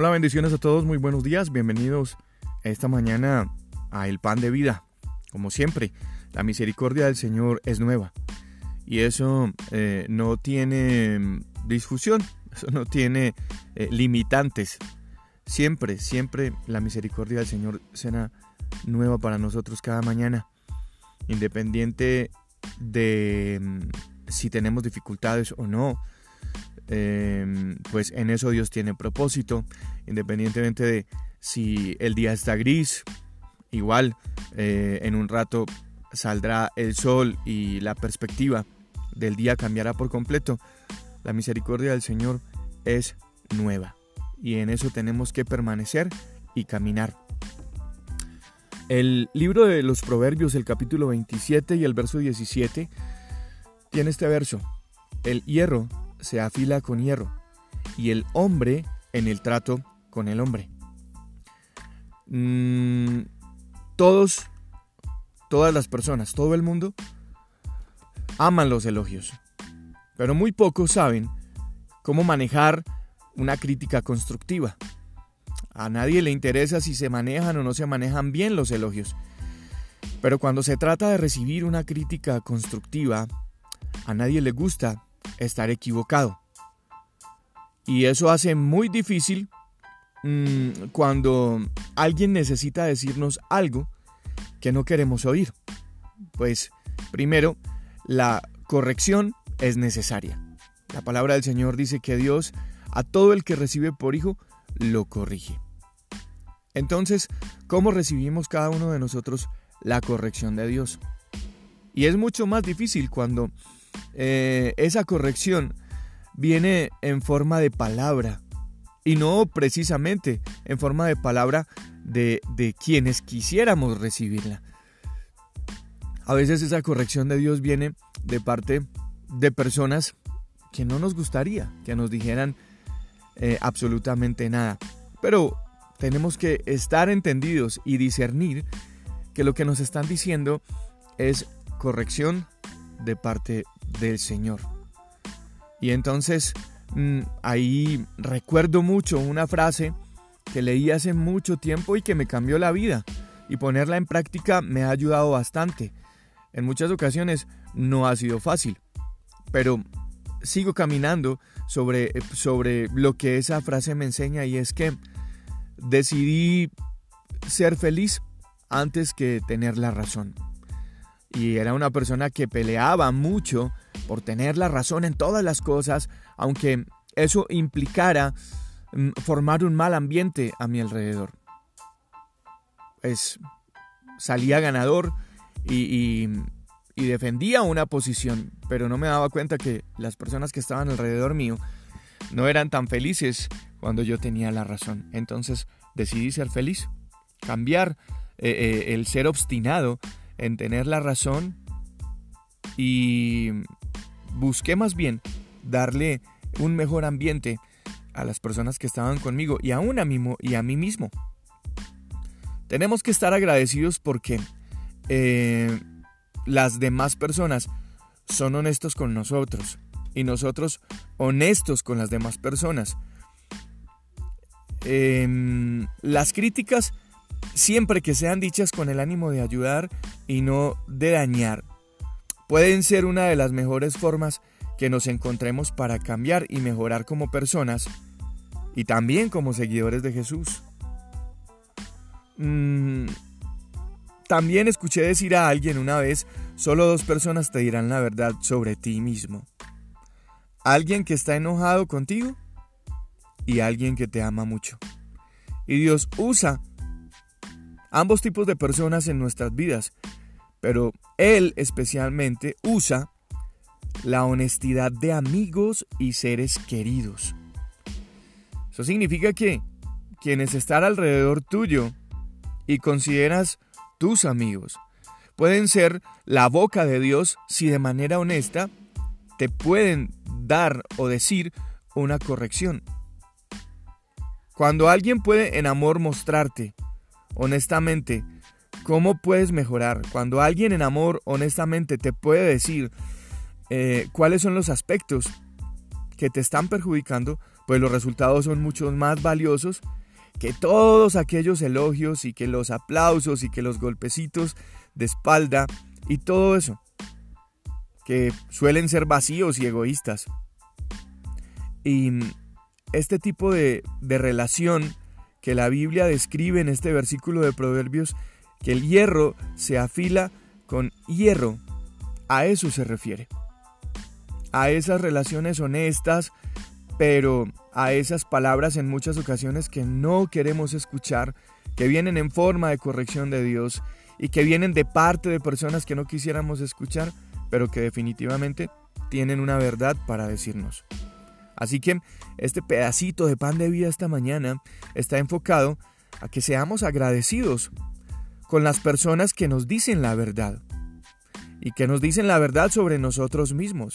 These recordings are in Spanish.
Hola, bendiciones a todos, muy buenos días, bienvenidos esta mañana a El Pan de Vida. Como siempre, la misericordia del Señor es nueva y eso eh, no tiene mm, discusión, eso no tiene eh, limitantes. Siempre, siempre la misericordia del Señor será nueva para nosotros cada mañana, independiente de mm, si tenemos dificultades o no, Em, pues en eso Dios tiene propósito, independientemente de si el día está gris, igual eh, en un rato saldrá el sol y la perspectiva del día cambiará por completo. La misericordia del Señor es nueva y en eso tenemos que permanecer y caminar. El libro de los Proverbios, el capítulo 27 y el verso 17, tiene este verso. El hierro se afila con hierro y el hombre en el trato con el hombre. Mm, todos, todas las personas, todo el mundo aman los elogios, pero muy pocos saben cómo manejar una crítica constructiva. A nadie le interesa si se manejan o no se manejan bien los elogios. Pero cuando se trata de recibir una crítica constructiva, a nadie le gusta estar equivocado. Y eso hace muy difícil mm, cuando alguien necesita decirnos algo que no queremos oír. Pues primero, la corrección es necesaria. La palabra del Señor dice que Dios a todo el que recibe por hijo lo corrige. Entonces, ¿cómo recibimos cada uno de nosotros la corrección de Dios? Y es mucho más difícil cuando eh, esa corrección viene en forma de palabra y no precisamente en forma de palabra de, de quienes quisiéramos recibirla. A veces esa corrección de Dios viene de parte de personas que no nos gustaría que nos dijeran eh, absolutamente nada. Pero tenemos que estar entendidos y discernir que lo que nos están diciendo es corrección de parte del Señor. Y entonces mm, ahí recuerdo mucho una frase que leí hace mucho tiempo y que me cambió la vida. Y ponerla en práctica me ha ayudado bastante. En muchas ocasiones no ha sido fácil, pero sigo caminando sobre, sobre lo que esa frase me enseña y es que decidí ser feliz antes que tener la razón y era una persona que peleaba mucho por tener la razón en todas las cosas, aunque eso implicara mm, formar un mal ambiente a mi alrededor. Pues salía ganador y, y defendía una posición, pero no me daba cuenta que las personas que estaban alrededor mío no eran tan felices cuando yo tenía la razón. Entonces decidí ser feliz, cambiar eh, eh, el ser obstinado en tener la razón y busqué más bien darle un mejor ambiente a las personas que estaban conmigo y aún a mí, y a mí mismo. Tenemos que estar agradecidos porque eh, las demás personas son honestos con nosotros y nosotros honestos con las demás personas. Em, las críticas siempre que sean dichas con el ánimo de ayudar y no de dañar, pueden ser una de las mejores formas que nos encontremos para cambiar y mejorar como personas y también como seguidores de Jesús. Mm, también escuché decir a alguien una vez, solo dos personas te dirán la verdad sobre ti mismo. Alguien que está enojado contigo y alguien que te ama mucho. Y Dios usa ambos tipos de personas en nuestras vidas, pero Él especialmente usa la honestidad de amigos y seres queridos. Eso significa que quienes están alrededor tuyo y consideras tus amigos pueden ser la boca de Dios si de manera honesta te pueden dar o decir una corrección. Cuando alguien puede en amor mostrarte honestamente, ¿cómo puedes mejorar? Cuando alguien en amor honestamente te puede decir eh, cuáles son los aspectos que te están perjudicando, pues los resultados son mucho más valiosos que todos aquellos elogios y que los aplausos y que los golpecitos de espalda y todo eso, que suelen ser vacíos y egoístas. Y este tipo de, de relación que la Biblia describe en este versículo de Proverbios, que el hierro se afila con hierro, a eso se refiere. A esas relaciones honestas, pero a esas palabras en muchas ocasiones que no queremos escuchar, que vienen en forma de corrección de Dios y que vienen de parte de personas que no quisiéramos escuchar, pero que definitivamente tienen una verdad para decirnos. Así que este pedacito de pan de vida esta mañana está enfocado a que seamos agradecidos con las personas que nos dicen la verdad y que nos dicen la verdad sobre nosotros mismos.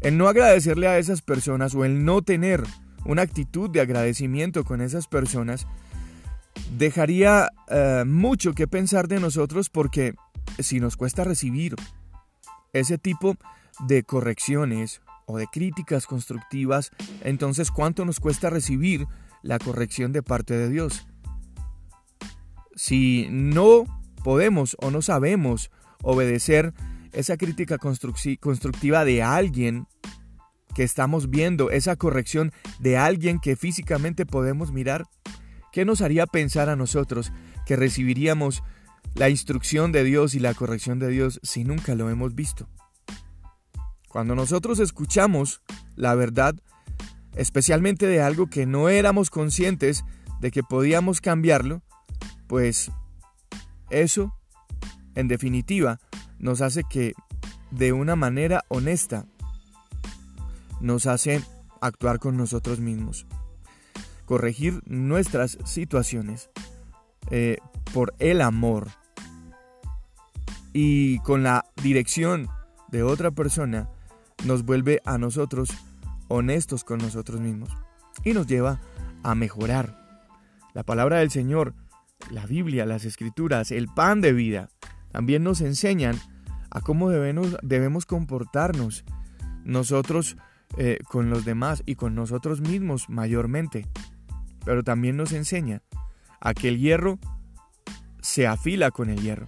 El no agradecerle a esas personas o el no tener una actitud de agradecimiento con esas personas dejaría eh, mucho que pensar de nosotros porque si nos cuesta recibir ese tipo de correcciones o de críticas constructivas, entonces ¿cuánto nos cuesta recibir la corrección de parte de Dios? Si no podemos o no sabemos obedecer esa crítica constructiva de alguien que estamos viendo, esa corrección de alguien que físicamente podemos mirar, ¿qué nos haría pensar a nosotros que recibiríamos la instrucción de Dios y la corrección de Dios si nunca lo hemos visto? Cuando nosotros escuchamos la verdad, especialmente de algo que no éramos conscientes de que podíamos cambiarlo, pues eso, en definitiva, nos hace que de una manera honesta nos hace actuar con nosotros mismos, corregir nuestras situaciones eh, por el amor y con la dirección de otra persona nos vuelve a nosotros honestos con nosotros mismos y nos lleva a mejorar. La palabra del Señor, la Biblia, las escrituras, el pan de vida, también nos enseñan a cómo debemos, comportarnos nosotros eh, con los demás y con nosotros mismos mayormente. Pero también nos enseña a que el hierro se afila con el hierro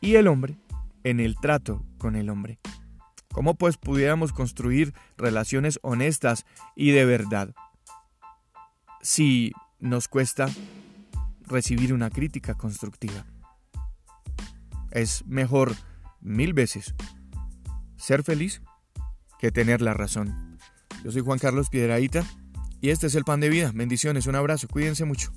y el hombre en el trato con el hombre. ¿Cómo pues pudiéramos construir relaciones honestas y de verdad si nos cuesta recibir una crítica constructiva? Es mejor mil veces ser feliz que tener la razón. Yo soy Juan Carlos Piedraíta y este es el pan de vida. Bendiciones, un abrazo, cuídense mucho.